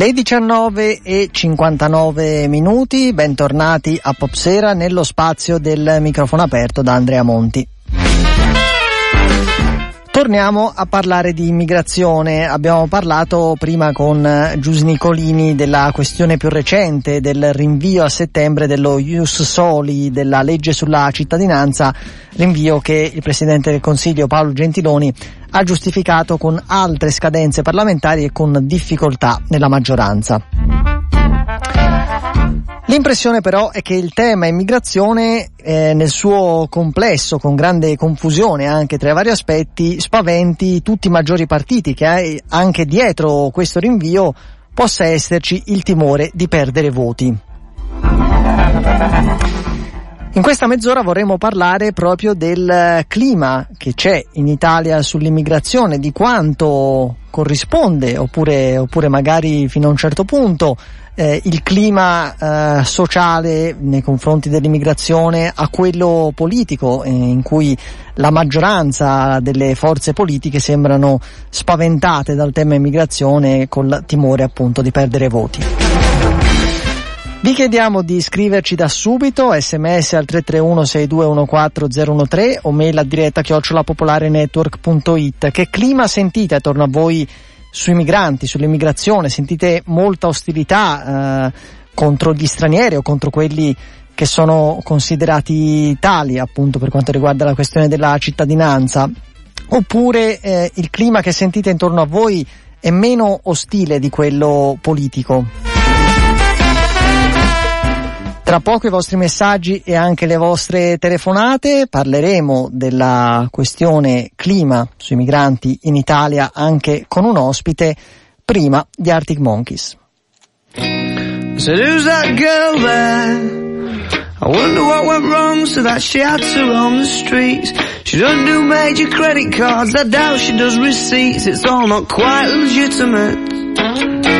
Le 19 e 59 minuti, bentornati a Popsera nello spazio del microfono aperto da Andrea Monti. Torniamo a parlare di immigrazione. Abbiamo parlato prima con Gius Nicolini della questione più recente del rinvio a settembre dello Ius Soli della legge sulla cittadinanza, rinvio che il Presidente del Consiglio Paolo Gentiloni ha giustificato con altre scadenze parlamentari e con difficoltà nella maggioranza. L'impressione però è che il tema immigrazione eh, nel suo complesso, con grande confusione anche tra i vari aspetti, spaventi tutti i maggiori partiti che eh, anche dietro questo rinvio possa esserci il timore di perdere voti. In questa mezz'ora vorremmo parlare proprio del clima che c'è in Italia sull'immigrazione, di quanto corrisponde, oppure, oppure magari fino a un certo punto, eh, il clima eh, sociale nei confronti dell'immigrazione a quello politico, eh, in cui la maggioranza delle forze politiche sembrano spaventate dal tema immigrazione col timore appunto di perdere voti. Vi chiediamo di iscriverci da subito, sms al 331 6214 o mail a diretta chiocciolapopolarenetwork.it. Che clima sentite attorno a voi sui migranti, sull'immigrazione? Sentite molta ostilità eh, contro gli stranieri o contro quelli che sono considerati tali appunto per quanto riguarda la questione della cittadinanza? Oppure eh, il clima che sentite intorno a voi è meno ostile di quello politico? Tra poco i vostri messaggi e anche le vostre telefonate parleremo della questione clima sui migranti in Italia anche con un ospite prima di Arctic Monkeys. So who's that girl there? I wonder what went wrong so that she had to roam the streets. She doesn't do major credit cards, I doubt she does receipts. It's all not quite legitimate.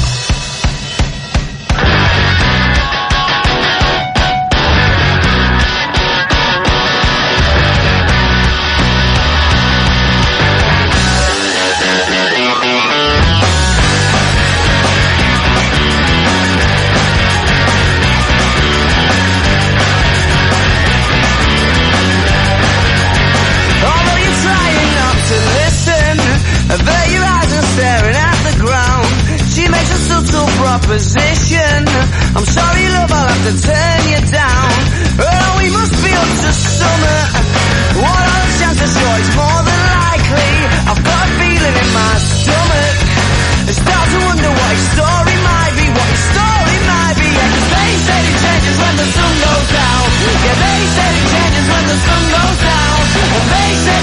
Proposition. I'm sorry, love, I'll have to turn you down. Oh, we must be up to summer. What are the chances? Sure, it's more than likely. I've got a feeling in my stomach. I start to wonder what his story might be, what his story might be. Yeah, cause they said it changes when the sun goes down. Yeah, they said it changes when the sun goes down. And they said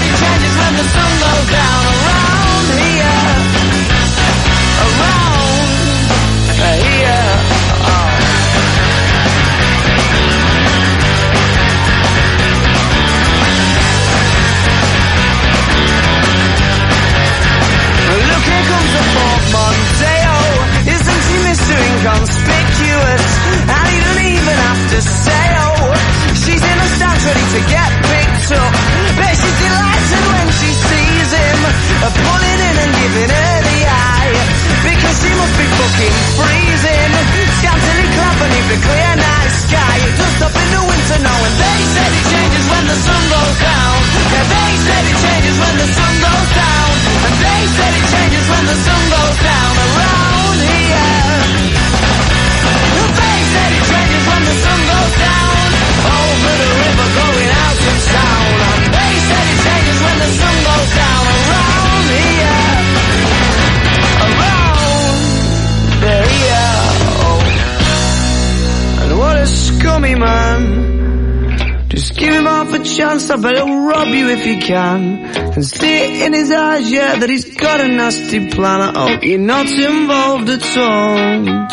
chance, I bet he'll rob you if he can. And see it in his eyes, yeah, that he's got a nasty plan. I hope you're not involved at all.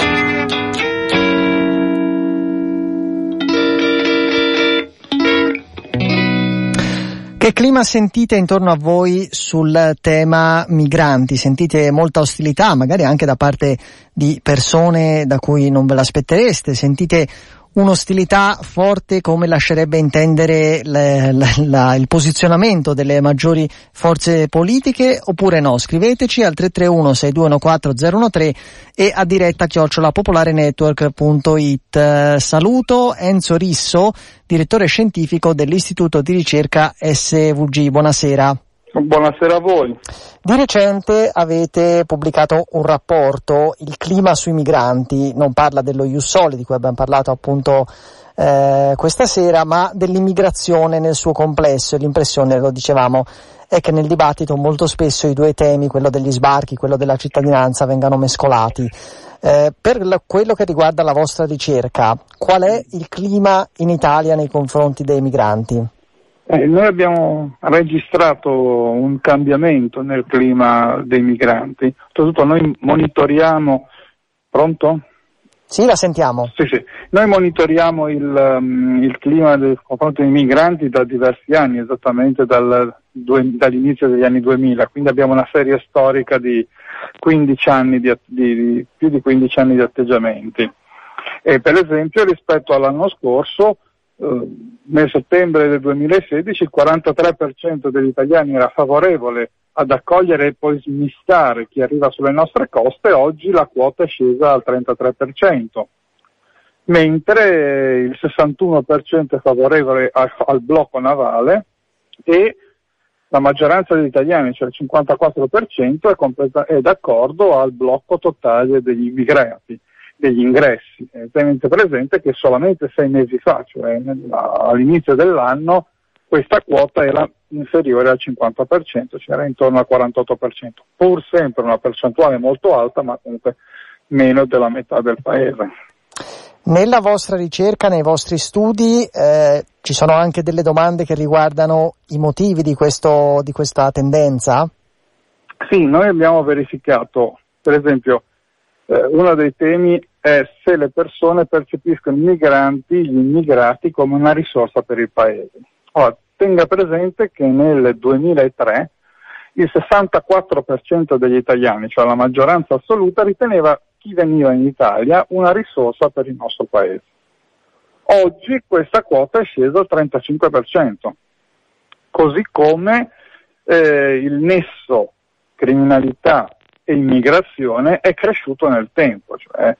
Che clima sentite intorno a voi sul tema migranti? Sentite molta ostilità, magari anche da parte di persone da cui non ve l'aspettereste? Sentite un'ostilità forte come lascerebbe intendere la, la, la, il posizionamento delle maggiori forze politiche oppure no? Scriveteci al 331 6214 013 e a diretta chiocciolapopolarenetwork.it. Saluto Enzo Risso, direttore scientifico dell'Istituto di ricerca SVG. Buonasera. Buonasera a voi. Di recente avete pubblicato un rapporto, Il clima sui migranti, non parla dello Jussoli di cui abbiamo parlato appunto eh, questa sera, ma dell'immigrazione nel suo complesso. L'impressione, lo dicevamo, è che nel dibattito molto spesso i due temi, quello degli sbarchi, quello della cittadinanza, vengano mescolati. Eh, per la, quello che riguarda la vostra ricerca, qual è il clima in Italia nei confronti dei migranti? Eh, noi abbiamo registrato un cambiamento nel clima dei migranti, soprattutto noi monitoriamo, pronto? Sì, la sentiamo. Sì, sì. Noi monitoriamo il, um, il clima del confronto dei migranti da diversi anni, esattamente dal, due, dall'inizio degli anni 2000, quindi abbiamo una serie storica di 15 anni di, di, di più di 15 anni di atteggiamenti. E per esempio rispetto all'anno scorso nel settembre del 2016 il 43% degli italiani era favorevole ad accogliere e poi smistare chi arriva sulle nostre coste, oggi la quota è scesa al 33%, mentre il 61% è favorevole al, al blocco navale e la maggioranza degli italiani, cioè il 54%, è, completa- è d'accordo al blocco totale degli immigrati degli ingressi. Eh, tenete presente che solamente sei mesi fa, cioè all'inizio dell'anno, questa quota era inferiore al 50%, cioè era intorno al 48%, pur sempre una percentuale molto alta, ma comunque meno della metà del paese. Nella vostra ricerca, nei vostri studi, eh, ci sono anche delle domande che riguardano i motivi di, questo, di questa tendenza? Sì, noi abbiamo verificato, per esempio, eh, uno dei temi è se le persone percepiscono i migranti, gli immigrati, come una risorsa per il paese. Ora, tenga presente che nel 2003 il 64% degli italiani, cioè la maggioranza assoluta, riteneva chi veniva in Italia una risorsa per il nostro paese. Oggi questa quota è scesa al 35%, così come eh, il nesso criminalità e immigrazione è cresciuto nel tempo, cioè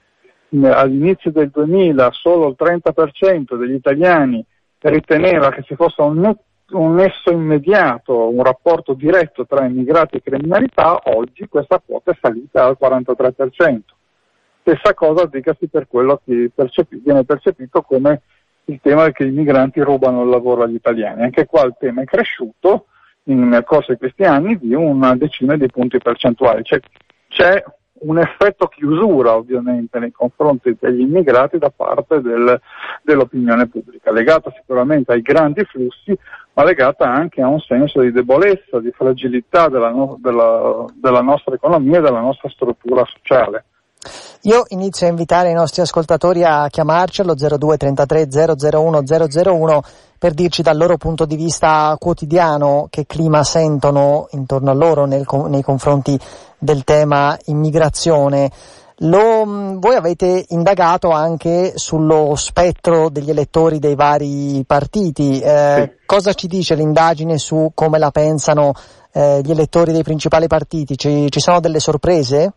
all'inizio del 2000 solo il 30% degli italiani riteneva che ci fosse un, un nesso immediato, un rapporto diretto tra immigrati e criminalità, oggi questa quota è salita al 43%. Stessa cosa dicasi per quello che percepi, viene percepito come il tema che i migranti rubano il lavoro agli italiani. Anche qua il tema è cresciuto, nel corso di questi anni di una decina di punti percentuali. Cioè, c'è un effetto chiusura ovviamente nei confronti degli immigrati da parte del, dell'opinione pubblica, legata sicuramente ai grandi flussi, ma legata anche a un senso di debolezza, di fragilità della, no, della, della nostra economia e della nostra struttura sociale. Io inizio a invitare i nostri ascoltatori a chiamarci allo 0233 001 001 per dirci dal loro punto di vista quotidiano che clima sentono intorno a loro nel, nei confronti del tema immigrazione. Lo, mm, voi avete indagato anche sullo spettro degli elettori dei vari partiti. Eh, sì. Cosa ci dice l'indagine su come la pensano eh, gli elettori dei principali partiti? Ci, ci sono delle sorprese?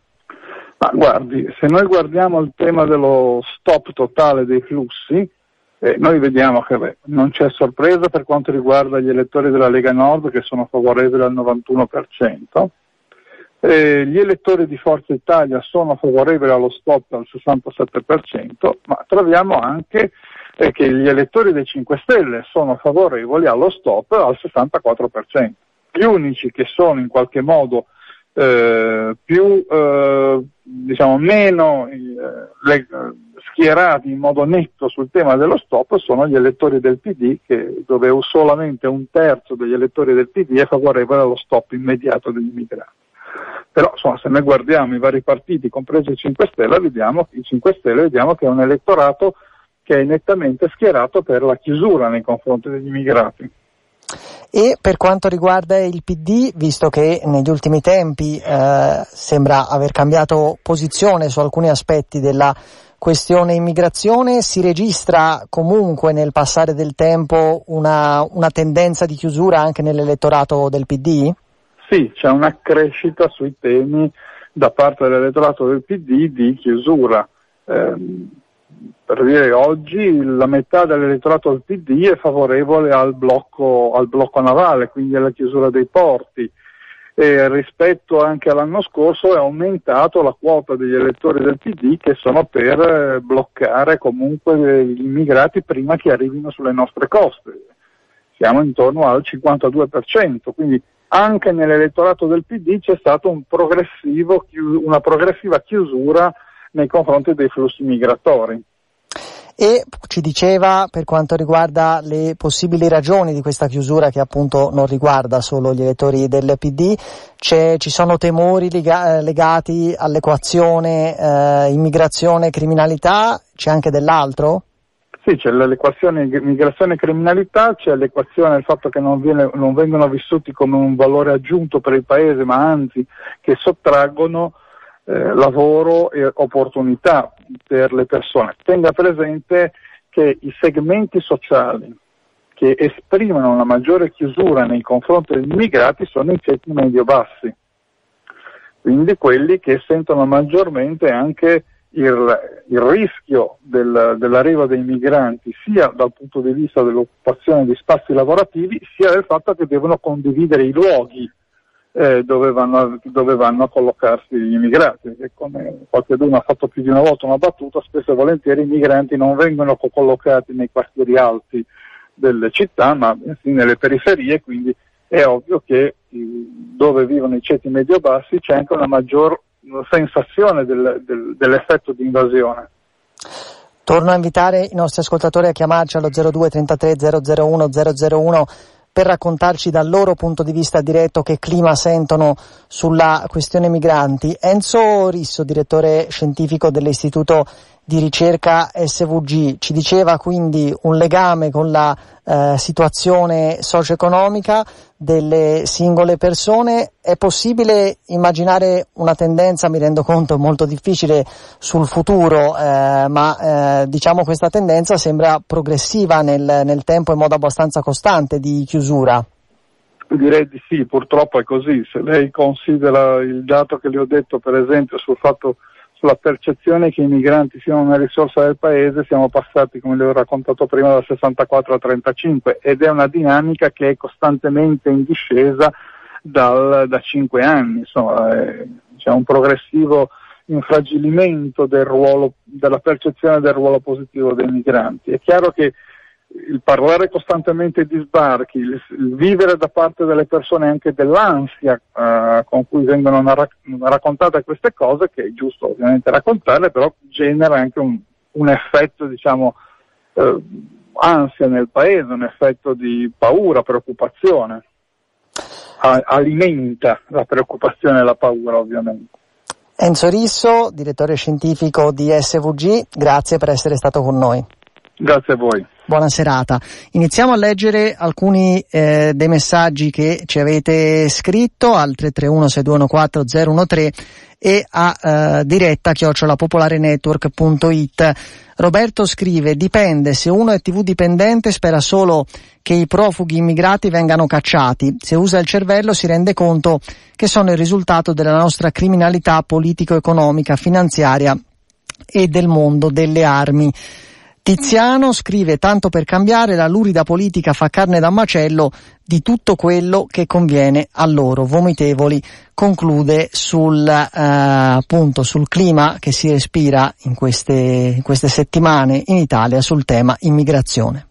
Ma guardi, se noi guardiamo il tema dello stop totale dei flussi, eh, noi vediamo che beh, non c'è sorpresa per quanto riguarda gli elettori della Lega Nord che sono favorevoli al 91%. Eh, gli elettori di Forza Italia sono favorevoli allo stop al 67%, ma troviamo anche eh, che gli elettori dei 5 Stelle sono favorevoli allo stop al 64%. Gli unici che sono in qualche modo eh, più eh, diciamo meno eh, le, schierati in modo netto sul tema dello stop sono gli elettori del PD, che, dove solamente un terzo degli elettori del PD è favorevole allo stop immediato degli immigrati. Però insomma, se noi guardiamo i vari partiti, compreso il 5 Stelle, vediamo, il 5 Stelle, vediamo che è un elettorato che è nettamente schierato per la chiusura nei confronti degli immigrati. E per quanto riguarda il PD, visto che negli ultimi tempi eh, sembra aver cambiato posizione su alcuni aspetti della questione immigrazione, si registra comunque nel passare del tempo una, una tendenza di chiusura anche nell'elettorato del PD? Sì, c'è una crescita sui temi da parte dell'elettorato del PD di chiusura. Eh, per dire oggi la metà dell'elettorato del PD è favorevole al blocco, al blocco navale, quindi alla chiusura dei porti. E rispetto anche all'anno scorso è aumentato la quota degli elettori del PD che sono per eh, bloccare comunque gli immigrati prima che arrivino sulle nostre coste. Siamo intorno al 52%, quindi anche nell'elettorato del PD c'è stata un una progressiva chiusura nei confronti dei flussi migratori e ci diceva per quanto riguarda le possibili ragioni di questa chiusura che appunto non riguarda solo gli elettori del PD, ci sono temori lega- eh, legati all'equazione eh, immigrazione criminalità, c'è anche dell'altro? Sì, c'è l'equazione immigrazione e criminalità, c'è l'equazione del fatto che non, viene, non vengono vissuti come un valore aggiunto per il paese, ma anzi che sottraggono eh, lavoro e opportunità per le persone. Tenga presente che i segmenti sociali che esprimono una maggiore chiusura nei confronti degli immigrati sono i ceti medio-bassi, quindi quelli che sentono maggiormente anche il, il rischio del, dell'arrivo dei migranti sia dal punto di vista dell'occupazione di spazi lavorativi sia del fatto che devono condividere i luoghi eh, dove, vanno, dove, vanno, a collocarsi gli immigrati. E come qualcuno ha fatto più di una volta una battuta, spesso e volentieri i migranti non vengono collocati nei quartieri alti delle città, ma nelle periferie, quindi è ovvio che dove vivono i ceti medio-bassi c'è anche una maggior sensazione del, del, dell'effetto di invasione. Torno a invitare i nostri ascoltatori a chiamarci allo 02 33 001 001 per raccontarci dal loro punto di vista diretto che clima sentono sulla questione migranti. Enzo Risso, direttore scientifico dell'Istituto di ricerca SVG, ci diceva quindi un legame con la eh, situazione socio-economica delle singole persone. È possibile immaginare una tendenza, mi rendo conto molto difficile sul futuro, eh, ma eh, diciamo questa tendenza sembra progressiva nel, nel tempo in modo abbastanza costante di chiusura. Direi di sì, purtroppo è così. Se lei considera il dato che le ho detto, per esempio, sul fatto sulla percezione che i migranti siano una risorsa del paese siamo passati, come le ho raccontato prima, da 64 a 35 ed è una dinamica che è costantemente in discesa dal, da 5 anni, insomma c'è un progressivo infragilimento del ruolo, della percezione del ruolo positivo dei migranti. È chiaro che il parlare costantemente di sbarchi, il, il, vivere da parte delle persone anche dell'ansia uh, con cui vengono narra- raccontate queste cose, che è giusto ovviamente raccontarle, però genera anche un, un effetto, diciamo, uh, ansia nel paese, un effetto di paura, preoccupazione. A- alimenta la preoccupazione e la paura ovviamente. Enzo Risso, direttore scientifico di SVG, grazie per essere stato con noi. Grazie a voi. Buona serata. Iniziamo a leggere alcuni eh, dei messaggi che ci avete scritto al 331-6214-013 e a eh, diretta chiocciolapopolarenetwork.it. Roberto scrive, dipende, se uno è tv dipendente spera solo che i profughi immigrati vengano cacciati, se usa il cervello si rende conto che sono il risultato della nostra criminalità politico-economica, finanziaria e del mondo delle armi. Tiziano scrive tanto per cambiare la lurida politica fa carne da macello di tutto quello che conviene a loro, vomitevoli, conclude sul, eh, appunto, sul clima che si respira in queste, in queste settimane in Italia sul tema immigrazione.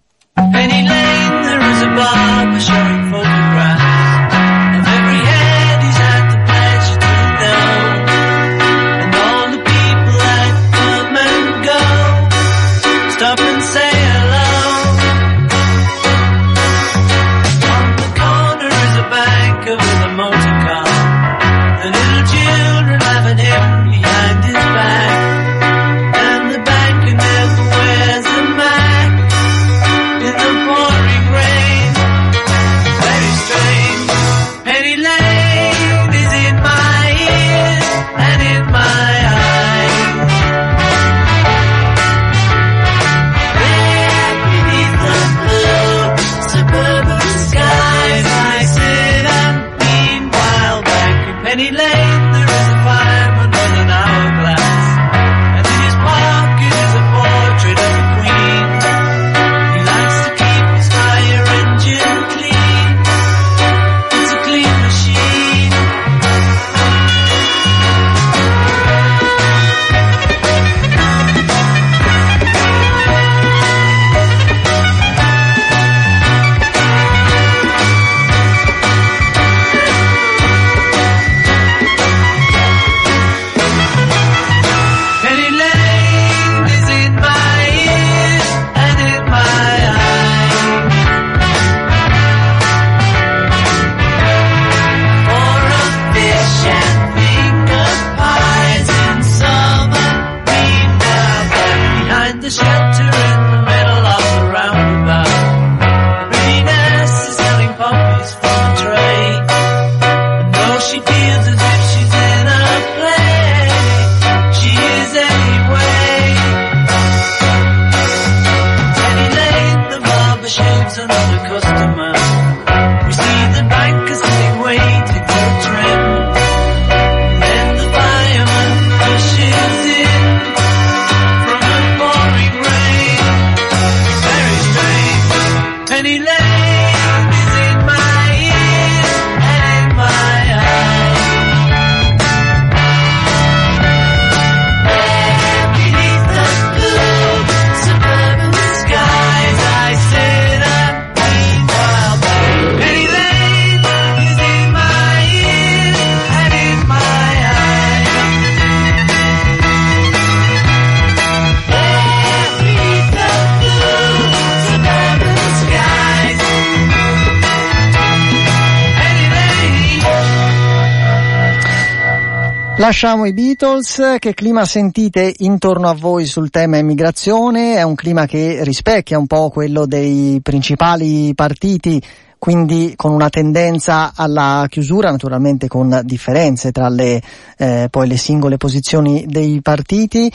Lasciamo i Beatles, che clima sentite intorno a voi sul tema immigrazione? È un clima che rispecchia un po' quello dei principali partiti quindi con una tendenza alla chiusura, naturalmente con differenze tra le, eh, poi le singole posizioni dei partiti,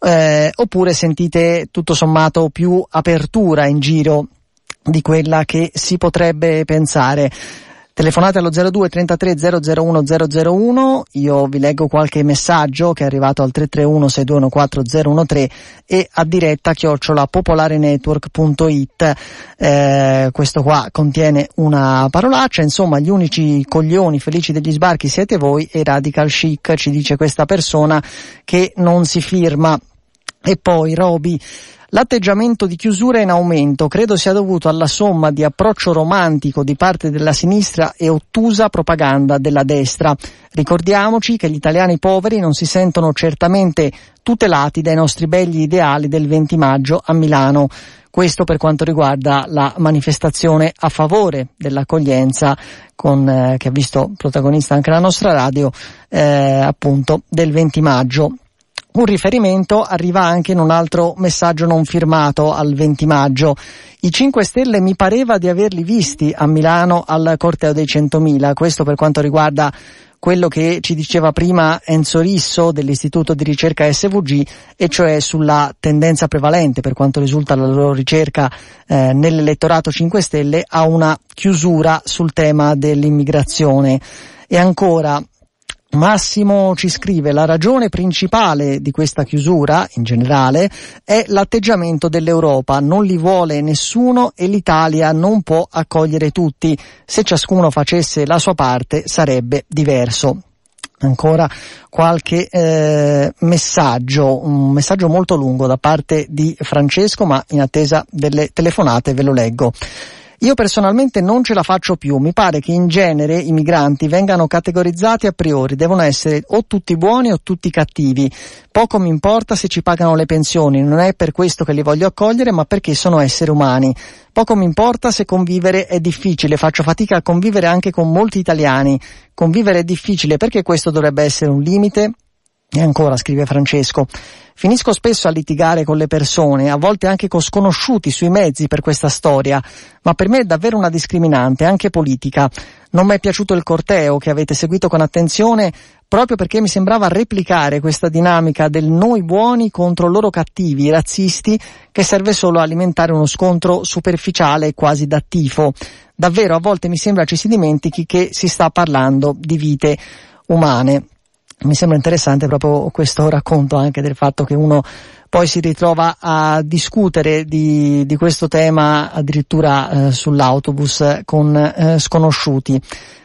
eh, oppure sentite tutto sommato più apertura in giro di quella che si potrebbe pensare. Telefonate allo 02 33 001 001, io vi leggo qualche messaggio che è arrivato al 331 6214 013 e a diretta chiocciola popolarenetwork.it. Eh, questo qua contiene una parolaccia, insomma gli unici coglioni felici degli sbarchi siete voi e Radical Chic ci dice questa persona che non si firma. E poi Roby L'atteggiamento di chiusura è in aumento, credo sia dovuto alla somma di approccio romantico di parte della sinistra e ottusa propaganda della destra. Ricordiamoci che gli italiani poveri non si sentono certamente tutelati dai nostri begli ideali del 20 maggio a Milano. Questo per quanto riguarda la manifestazione a favore dell'accoglienza con, eh, che ha visto protagonista anche la nostra radio, eh, appunto del 20 maggio. Un riferimento arriva anche in un altro messaggio non firmato al 20 maggio. I 5 Stelle mi pareva di averli visti a Milano al corteo dei 100.000, questo per quanto riguarda quello che ci diceva prima Enzo Risso dell'Istituto di ricerca SVG e cioè sulla tendenza prevalente per quanto risulta la loro ricerca eh, nell'elettorato 5 Stelle a una chiusura sul tema dell'immigrazione. E ancora, Massimo ci scrive la ragione principale di questa chiusura, in generale, è l'atteggiamento dell'Europa. Non li vuole nessuno e l'Italia non può accogliere tutti. Se ciascuno facesse la sua parte sarebbe diverso. Ancora qualche eh, messaggio, un messaggio molto lungo da parte di Francesco, ma in attesa delle telefonate ve lo leggo. Io personalmente non ce la faccio più, mi pare che in genere i migranti vengano categorizzati a priori, devono essere o tutti buoni o tutti cattivi. Poco mi importa se ci pagano le pensioni, non è per questo che li voglio accogliere, ma perché sono esseri umani. Poco mi importa se convivere è difficile, faccio fatica a convivere anche con molti italiani. Convivere è difficile perché questo dovrebbe essere un limite? E ancora, scrive Francesco, finisco spesso a litigare con le persone, a volte anche con sconosciuti sui mezzi per questa storia, ma per me è davvero una discriminante, anche politica. Non mi è piaciuto il corteo che avete seguito con attenzione proprio perché mi sembrava replicare questa dinamica del noi buoni contro loro cattivi, razzisti, che serve solo a alimentare uno scontro superficiale quasi da tifo. Davvero a volte mi sembra ci si dimentichi che si sta parlando di vite umane mi sembra interessante proprio questo racconto anche del fatto che uno poi si ritrova a discutere di, di questo tema addirittura eh, sull'autobus con eh, sconosciuti.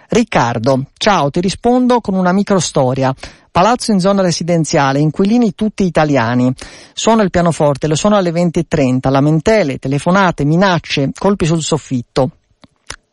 Riccardo, ciao, ti rispondo con una microstoria. Palazzo in zona residenziale, inquilini tutti italiani. Suono il pianoforte, lo suono alle 20.30, lamentele, telefonate, minacce, colpi sul soffitto.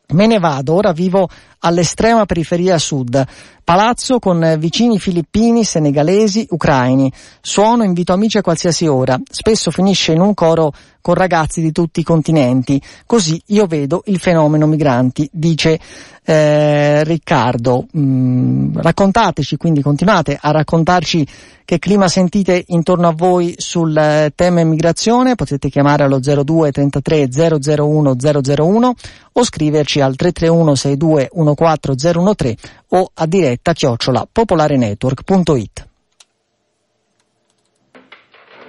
Me ne vado, ora vivo all'estrema periferia sud. Palazzo con vicini filippini, senegalesi, ucraini. Suono, invito amici a qualsiasi ora. Spesso finisce in un coro con ragazzi di tutti i continenti. Così io vedo il fenomeno migranti, dice eh, Riccardo. Mm, raccontateci, quindi continuate a raccontarci che clima sentite intorno a voi sul eh, tema immigrazione. Potete chiamare allo 02 33 001 001 o scriverci al 331 62 14013 o a diretta chiocciola popolarenetwork.it.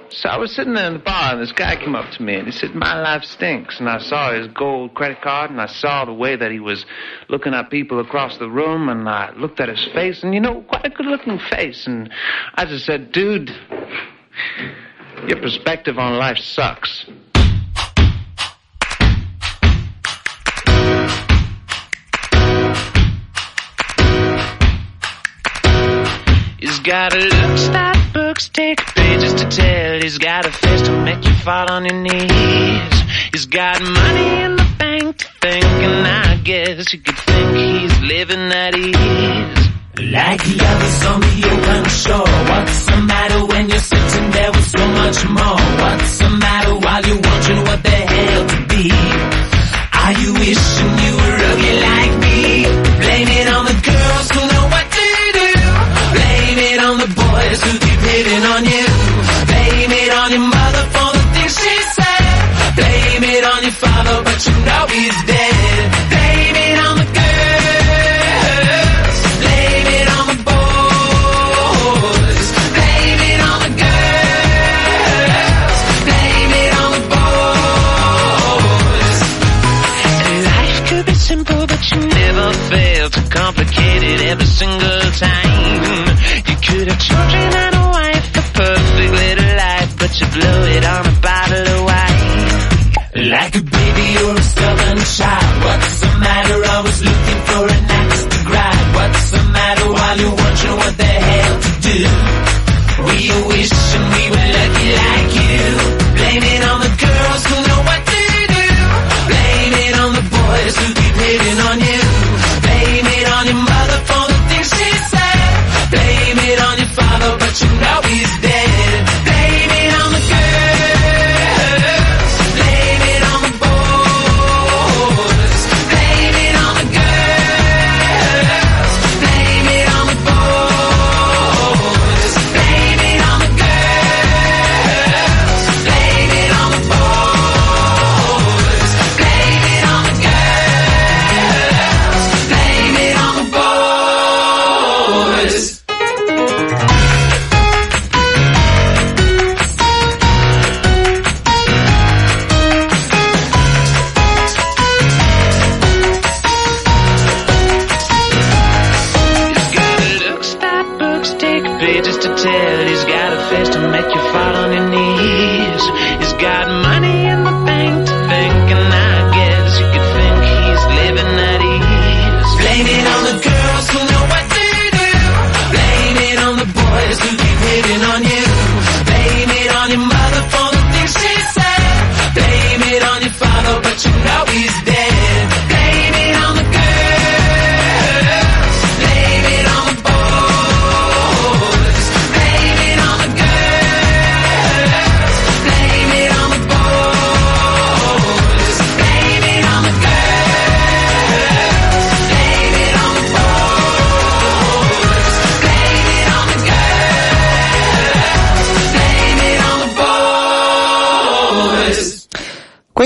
So I was sitting there in the bar, and this guy came up to me, and he said, "My life stinks." And I saw his gold credit card, and I saw the way that he was looking at people across the room, and I looked at his face, and you know, quite a good-looking face. And I just said, "Dude, your perspective on life sucks." He's got a look style books take pages to tell. He's got a face to make you fall on your knees. He's got money in the bank to think, and I guess you could think he's living at ease. Like others on the open shore. What's the matter just a tip.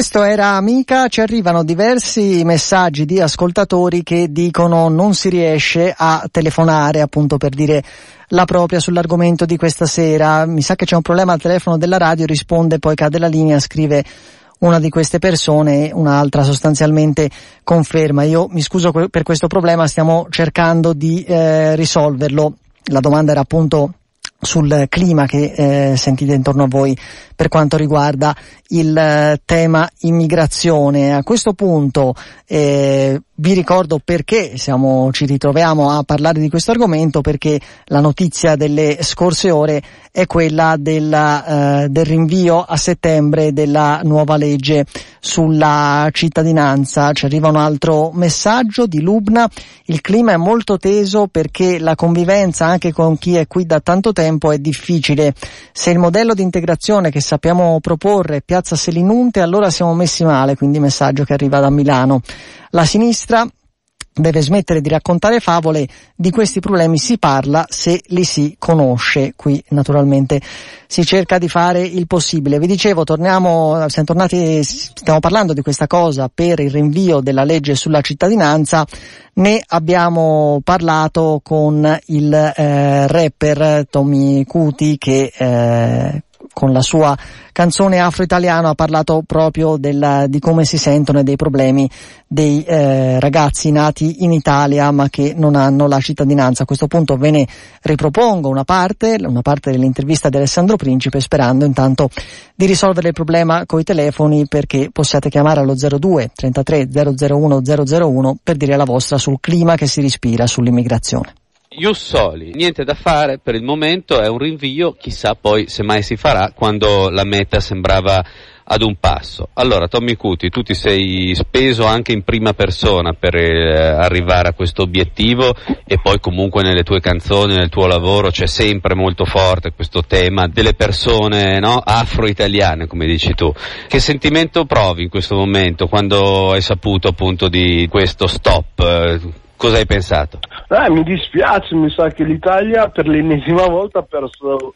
Questo era Amica, ci arrivano diversi messaggi di ascoltatori che dicono non si riesce a telefonare appunto per dire la propria sull'argomento di questa sera. Mi sa che c'è un problema al telefono della radio, risponde, poi cade la linea, scrive una di queste persone e un'altra sostanzialmente conferma. Io mi scuso per questo problema, stiamo cercando di eh, risolverlo. La domanda era appunto sul clima che eh, sentite intorno a voi per quanto riguarda il eh, tema immigrazione. A questo punto eh, vi ricordo perché siamo, ci ritroviamo a parlare di questo argomento perché la notizia delle scorse ore è quella della, eh, del rinvio a settembre della nuova legge sulla cittadinanza. Ci arriva un altro messaggio di Lubna. Il clima è molto teso perché la convivenza anche con chi è qui da tanto tempo è difficile. Se il modello di integrazione che sappiamo proporre è Piazza Selinunte, allora siamo messi male, quindi messaggio che arriva da Milano. La sinistra deve smettere di raccontare favole, di questi problemi si parla se li si conosce. Qui naturalmente si cerca di fare il possibile. Vi dicevo, torniamo, siamo tornati, stiamo parlando di questa cosa per il rinvio della legge sulla cittadinanza. Ne abbiamo parlato con il eh, rapper Tommy Cuti che eh, con la sua canzone afro-italiano ha parlato proprio del, di come si sentono e dei problemi dei eh, ragazzi nati in Italia ma che non hanno la cittadinanza. A questo punto ve ne ripropongo una parte, una parte dell'intervista di Alessandro Principe sperando intanto di risolvere il problema coi telefoni perché possiate chiamare allo 02 33 001 001 per dire la vostra sul clima che si respira sull'immigrazione. Ius Soli, niente da fare per il momento, è un rinvio, chissà poi se mai si farà quando la meta sembrava ad un passo. Allora, Tommy Cuti, tu ti sei speso anche in prima persona per eh, arrivare a questo obiettivo e poi comunque nelle tue canzoni, nel tuo lavoro c'è sempre molto forte questo tema delle persone no? afro-italiane, come dici tu. Che sentimento provi in questo momento quando hai saputo appunto di questo stop? Eh, Cosa hai pensato? Eh, mi dispiace, mi sa che l'Italia per l'ennesima volta ha perso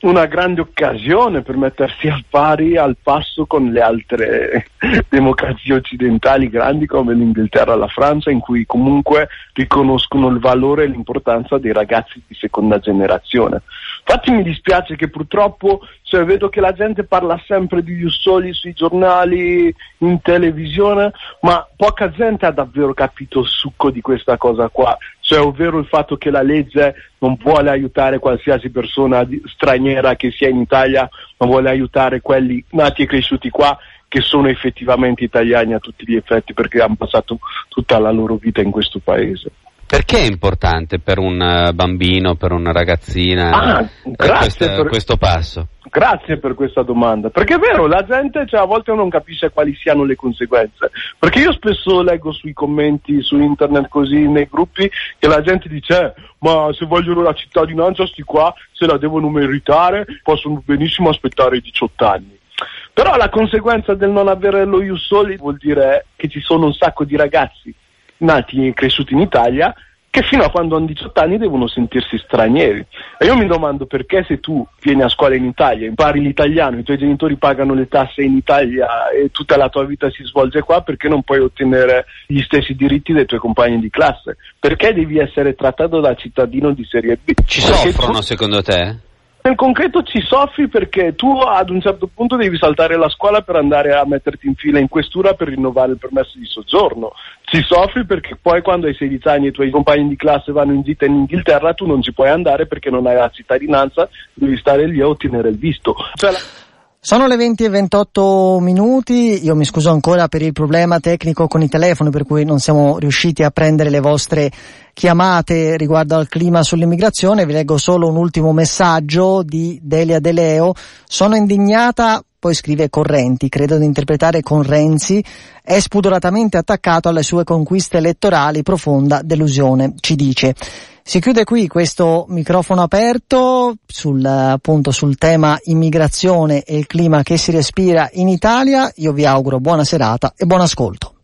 una grande occasione per mettersi al pari, al passo con le altre democrazie occidentali grandi come l'Inghilterra e la Francia, in cui comunque riconoscono il valore e l'importanza dei ragazzi di seconda generazione. Infatti mi dispiace che purtroppo cioè, vedo che la gente parla sempre di Jussoli sui giornali, in televisione, ma poca gente ha davvero capito il succo di questa cosa qua, cioè ovvero il fatto che la legge non vuole aiutare qualsiasi persona straniera che sia in Italia, ma vuole aiutare quelli nati e cresciuti qua che sono effettivamente italiani a tutti gli effetti perché hanno passato tutta la loro vita in questo paese. Perché è importante per un eh, bambino, per una ragazzina ah, eh, questo, per, questo, passo? Grazie per questa domanda, perché è vero, la gente cioè, a volte non capisce quali siano le conseguenze, perché io spesso leggo sui commenti su internet così nei gruppi che la gente dice eh, ma se vogliono la cittadinanza sti qua se la devono meritare possono benissimo aspettare i 18 anni. Però la conseguenza del non avere lo Ius Soli vuol dire che ci sono un sacco di ragazzi nati e cresciuti in Italia che fino a quando hanno 18 anni devono sentirsi stranieri. E io mi domando perché se tu vieni a scuola in Italia, impari l'italiano, i tuoi genitori pagano le tasse in Italia e tutta la tua vita si svolge qua, perché non puoi ottenere gli stessi diritti dei tuoi compagni di classe? Perché devi essere trattato da cittadino di serie B? Ci soffrono tu... secondo te? Nel concreto ci soffri perché tu ad un certo punto devi saltare la scuola per andare a metterti in fila in questura per rinnovare il permesso di soggiorno. Ci soffri perché poi quando hai 16 anni e i tuoi compagni di classe vanno in gita in Inghilterra tu non ci puoi andare perché non hai la cittadinanza, devi stare lì a ottenere il visto. Cioè, la... Sono le 20 e 28 minuti, io mi scuso ancora per il problema tecnico con i telefoni per cui non siamo riusciti a prendere le vostre chiamate riguardo al clima sull'immigrazione, vi leggo solo un ultimo messaggio di Delia De Leo. Sono indignata, poi scrive Correnti, credo di interpretare con Renzi, è spudoratamente attaccato alle sue conquiste elettorali, profonda delusione, ci dice. Si chiude qui questo microfono aperto sul, appunto, sul tema immigrazione e il clima che si respira in Italia. Io vi auguro buona serata e buon ascolto.